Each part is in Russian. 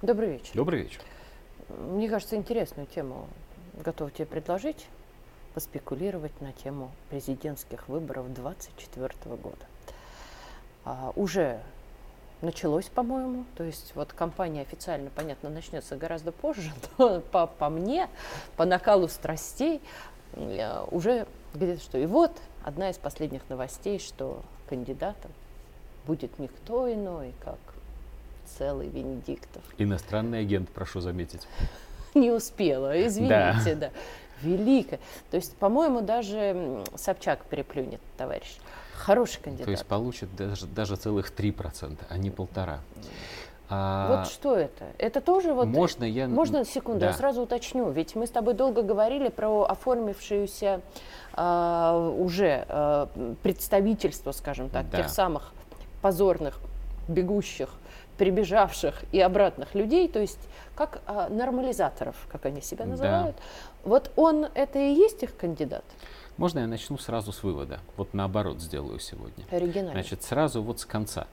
Добрый вечер. Добрый вечер. Мне кажется, интересную тему готов тебе предложить, поспекулировать на тему президентских выборов 2024 года. А, уже началось, по-моему, то есть вот кампания официально, понятно, начнется гораздо позже, но по, по мне, по накалу страстей, э, уже где-то что. И вот одна из последних новостей, что кандидатом будет никто иной, как целый Венедиктов. Иностранный агент, прошу заметить. Не успела, извините, да. да. Великая. То есть, по-моему, даже Собчак переплюнет, товарищ. Хороший кандидат. То есть получит даже, даже целых 3%, а не полтора. А, вот что это? Это тоже вот... Можно я... Можно секунду, да. я сразу уточню. Ведь мы с тобой долго говорили про оформившуюся а, уже а, представительство, скажем так, да. тех самых позорных бегущих прибежавших и обратных людей, то есть как а, нормализаторов, как они себя называют. Да. Вот он это и есть их кандидат? Можно я начну сразу с вывода? Вот наоборот сделаю сегодня. Оригинально. Значит, сразу вот с конца.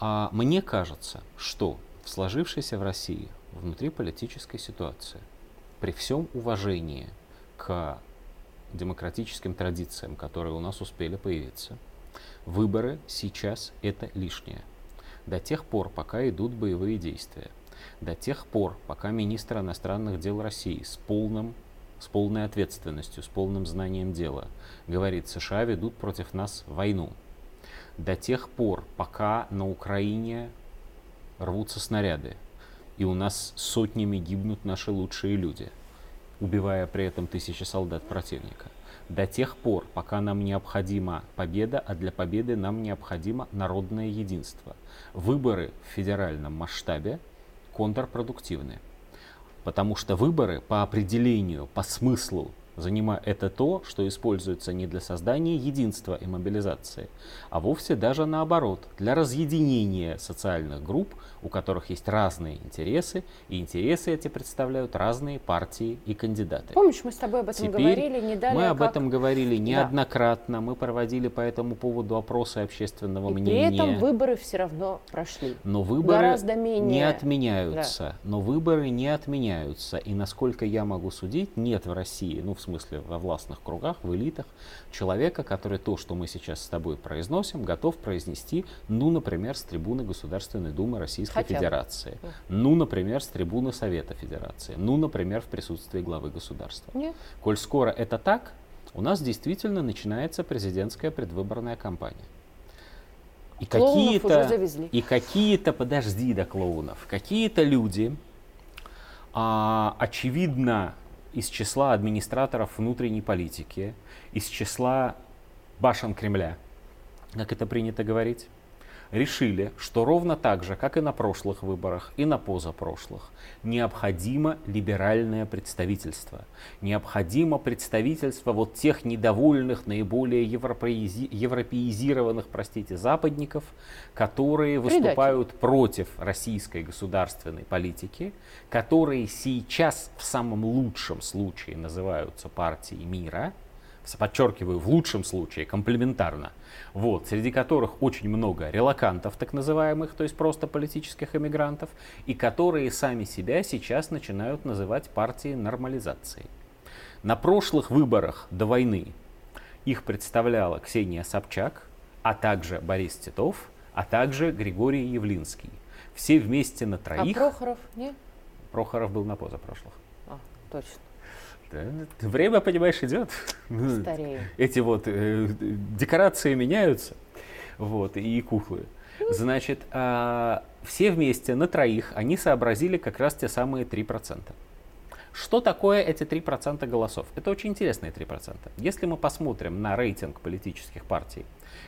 А, мне кажется, что в сложившейся в России внутриполитической ситуации, при всем уважении к демократическим традициям, которые у нас успели появиться, выборы сейчас это лишнее до тех пор, пока идут боевые действия, до тех пор, пока министр иностранных дел России с полным с полной ответственностью, с полным знанием дела. Говорит, США ведут против нас войну. До тех пор, пока на Украине рвутся снаряды, и у нас сотнями гибнут наши лучшие люди, убивая при этом тысячи солдат противника до тех пор, пока нам необходима победа, а для победы нам необходимо народное единство. Выборы в федеральном масштабе контрпродуктивны, потому что выборы по определению, по смыслу занима это то, что используется не для создания единства и мобилизации, а вовсе даже наоборот, для разъединения социальных групп, у которых есть разные интересы, и интересы эти представляют разные партии и кандидаты. Помнишь, мы с тобой об этом Теперь говорили не далее, Мы об как... этом говорили неоднократно, да. мы проводили по этому поводу опросы общественного и мнения. При этом выборы все равно прошли. Но выборы Гораздо менее... не отменяются. Да. Но выборы не отменяются. И насколько я могу судить, нет в России, ну в смысле во властных кругах, в элитах, человека, который то, что мы сейчас с тобой произносим, готов произнести, ну, например, с трибуны Государственной Думы Российской Хотя Федерации, ну, например, с трибуны Совета Федерации, ну, например, в присутствии главы государства. Нет. Коль скоро это так, у нас действительно начинается президентская предвыборная кампания. И какие-то, и какие-то, подожди до клоунов, какие-то люди, а, очевидно, из числа администраторов внутренней политики, из числа башен Кремля, как это принято говорить, решили, что ровно так же, как и на прошлых выборах, и на позапрошлых, необходимо либеральное представительство. Необходимо представительство вот тех недовольных, наиболее европеизи- европеизированных, простите, западников, которые выступают Предатель. против российской государственной политики, которые сейчас в самом лучшем случае называются партией мира – подчеркиваю, в лучшем случае, комплементарно, вот, среди которых очень много релакантов, так называемых, то есть просто политических эмигрантов, и которые сами себя сейчас начинают называть партией нормализации. На прошлых выборах до войны их представляла Ксения Собчак, а также Борис Титов, а также Григорий Явлинский. Все вместе на троих. А Прохоров, нет? Прохоров был на позапрошлых. А, точно. Да, время, понимаешь, идет. Ну, Старею. Эти вот э, декорации меняются, вот, и куклы. Значит, э, все вместе на троих они сообразили как раз те самые 3%. Что такое эти 3% голосов? Это очень интересные 3%. Если мы посмотрим на рейтинг политических партий,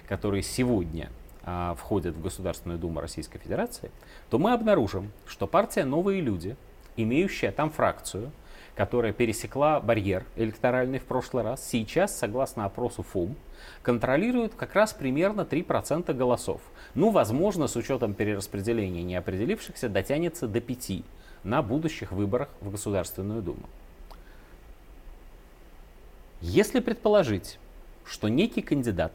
которые сегодня а, входят в Государственную Думу Российской Федерации, то мы обнаружим, что партия «Новые люди», имеющая там фракцию, которая пересекла барьер электоральный в прошлый раз, сейчас, согласно опросу ФУМ, контролирует как раз примерно 3% голосов. Ну, возможно, с учетом перераспределения неопределившихся, дотянется до 5% на будущих выборах в Государственную Думу. Если предположить, что некий кандидат,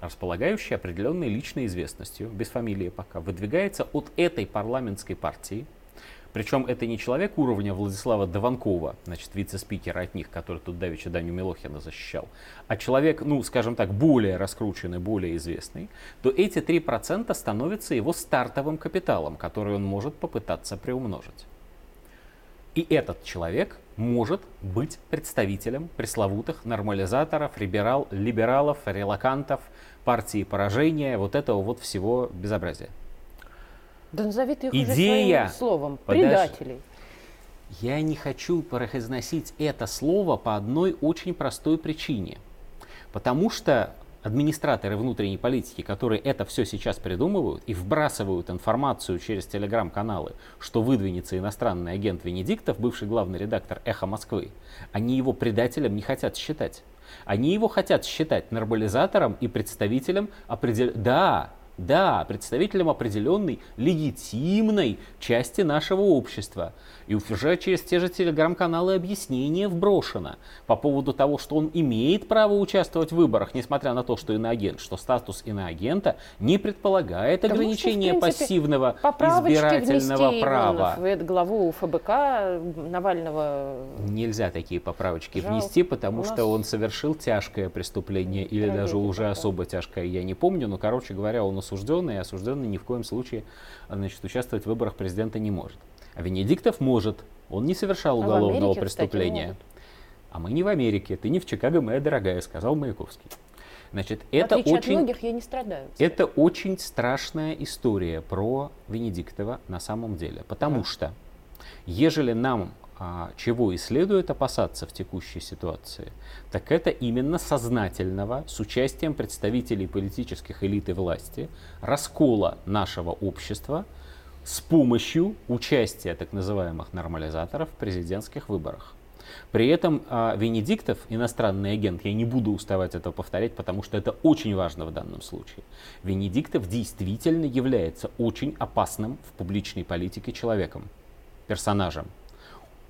располагающий определенной личной известностью, без фамилии пока, выдвигается от этой парламентской партии – Причем это не человек уровня Владислава Дованкова, значит, вице-спикера от них, который тут давеча Даню Милохина защищал, а человек, ну, скажем так, более раскрученный, более известный, то эти 3% становятся его стартовым капиталом, который он может попытаться приумножить. И этот человек может быть представителем пресловутых нормализаторов, либерал, либералов, релакантов, партии поражения, вот этого вот всего безобразия. Да назови ты их Идея, уже своим словом, предателей. Я не хочу произносить это слово по одной очень простой причине. Потому что администраторы внутренней политики, которые это все сейчас придумывают и вбрасывают информацию через телеграм-каналы, что выдвинется иностранный агент Венедиктов, бывший главный редактор «Эхо Москвы», они его предателем не хотят считать. Они его хотят считать нормализатором и представителем определенного... Да, да, представителем определенной легитимной части нашего общества. И уже через те же телеграм-каналы объяснение вброшено по поводу того, что он имеет право участвовать в выборах, несмотря на то, что иноагент, что статус иноагента не предполагает да ограничения что, принципе, пассивного избирательного права. В главу ФБК Навального. Нельзя такие поправочки Жалко. внести, потому нас... что он совершил тяжкое преступление или даже уже особо тяжкое, я не помню, но, короче говоря, он осужденный, и осужденный ни в коем случае значит, участвовать в выборах президента не может. А Венедиктов может. Он не совершал а уголовного Америке, преступления. Кстати, а мы не в Америке, ты не в Чикаго, моя дорогая, сказал Маяковский. Значит, это очень, от многих я не страдаю. Кстати. Это очень страшная история про Венедиктова на самом деле. Потому да. что, ежели нам а, чего и следует опасаться в текущей ситуации, так это именно сознательного, с участием представителей политических элит и власти, раскола нашего общества с помощью участия так называемых нормализаторов в президентских выборах. При этом а, Венедиктов, иностранный агент, я не буду уставать это повторять, потому что это очень важно в данном случае. Венедиктов действительно является очень опасным в публичной политике человеком, персонажем,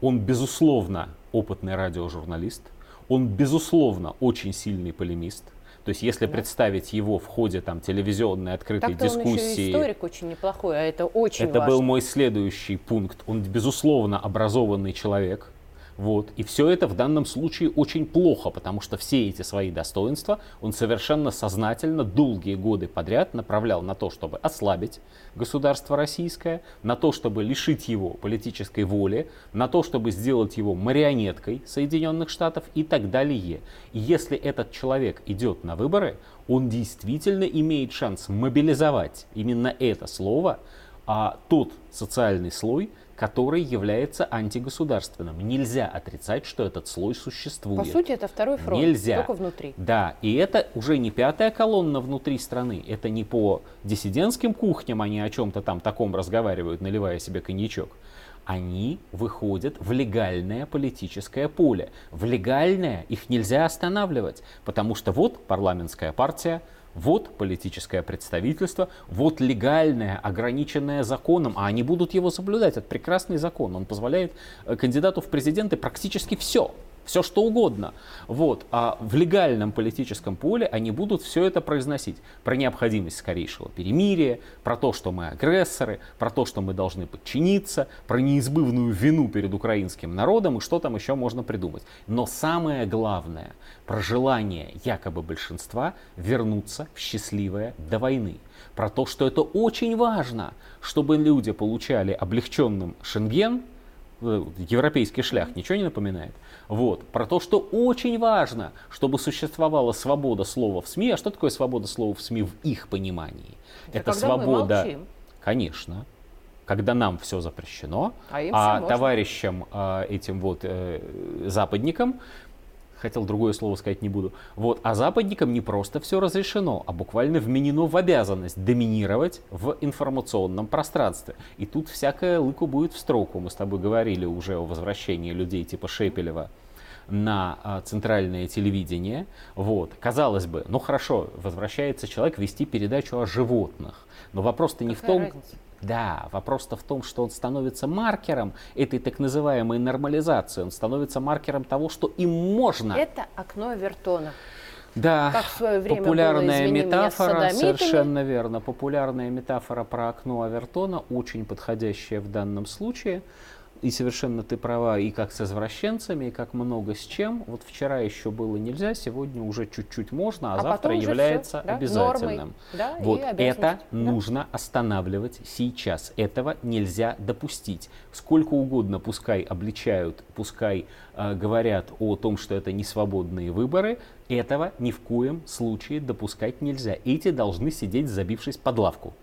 он, безусловно, опытный радиожурналист, он, безусловно, очень сильный полемист. То есть, если да. представить его в ходе там, телевизионной открытой Так-то дискуссии... Он еще историк очень неплохой, а это очень Это важно. был мой следующий пункт. Он, безусловно, образованный человек, вот. И все это в данном случае очень плохо, потому что все эти свои достоинства он совершенно сознательно долгие годы подряд направлял на то, чтобы ослабить государство российское, на то, чтобы лишить его политической воли, на то, чтобы сделать его марионеткой Соединенных Штатов и так далее. И если этот человек идет на выборы, он действительно имеет шанс мобилизовать именно это слово, а тот социальный слой, который является антигосударственным. Нельзя отрицать, что этот слой существует. По сути, это второй фронт, Нельзя. только внутри. Да, и это уже не пятая колонна внутри страны, это не по диссидентским кухням они о чем-то там таком разговаривают, наливая себе коньячок. Они выходят в легальное политическое поле. В легальное их нельзя останавливать, потому что вот парламентская партия, вот политическое представительство, вот легальное, ограниченное законом, а они будут его соблюдать. Это прекрасный закон. Он позволяет э, кандидату в президенты практически все все что угодно. Вот. А в легальном политическом поле они будут все это произносить. Про необходимость скорейшего перемирия, про то, что мы агрессоры, про то, что мы должны подчиниться, про неизбывную вину перед украинским народом и что там еще можно придумать. Но самое главное, про желание якобы большинства вернуться в счастливое до войны. Про то, что это очень важно, чтобы люди получали облегченным Шенген, европейский шлях, ничего не напоминает? Вот. Про то, что очень важно, чтобы существовала свобода слова в СМИ. А что такое свобода слова в СМИ в их понимании? Это, Это свобода... Конечно когда нам все запрещено, а, а товарищам э, этим вот э, западникам хотел другое слово сказать не буду. Вот, а западникам не просто все разрешено, а буквально вменено в обязанность доминировать в информационном пространстве. И тут всякое лыку будет в строку. Мы с тобой говорили уже о возвращении людей типа Шепелева на а, центральное телевидение. Вот. Казалось бы, ну хорошо, возвращается человек вести передачу о животных. Но вопрос-то не в том, разница? Да, вопрос-то в том, что он становится маркером этой так называемой нормализации, он становится маркером того, что им можно. Это окно Вертона. Да, как в свое время популярная было, метафора, совершенно верно. Популярная метафора про окно Авертона, очень подходящая в данном случае. И совершенно ты права, и как с извращенцами, и как много с чем. Вот вчера еще было нельзя, сегодня уже чуть-чуть можно, а, а завтра является все, да? обязательным. Да, вот это да. нужно останавливать сейчас. Этого нельзя допустить. Сколько угодно пускай обличают, пускай э, говорят о том, что это не свободные выборы, этого ни в коем случае допускать нельзя. Эти должны сидеть, забившись под лавку.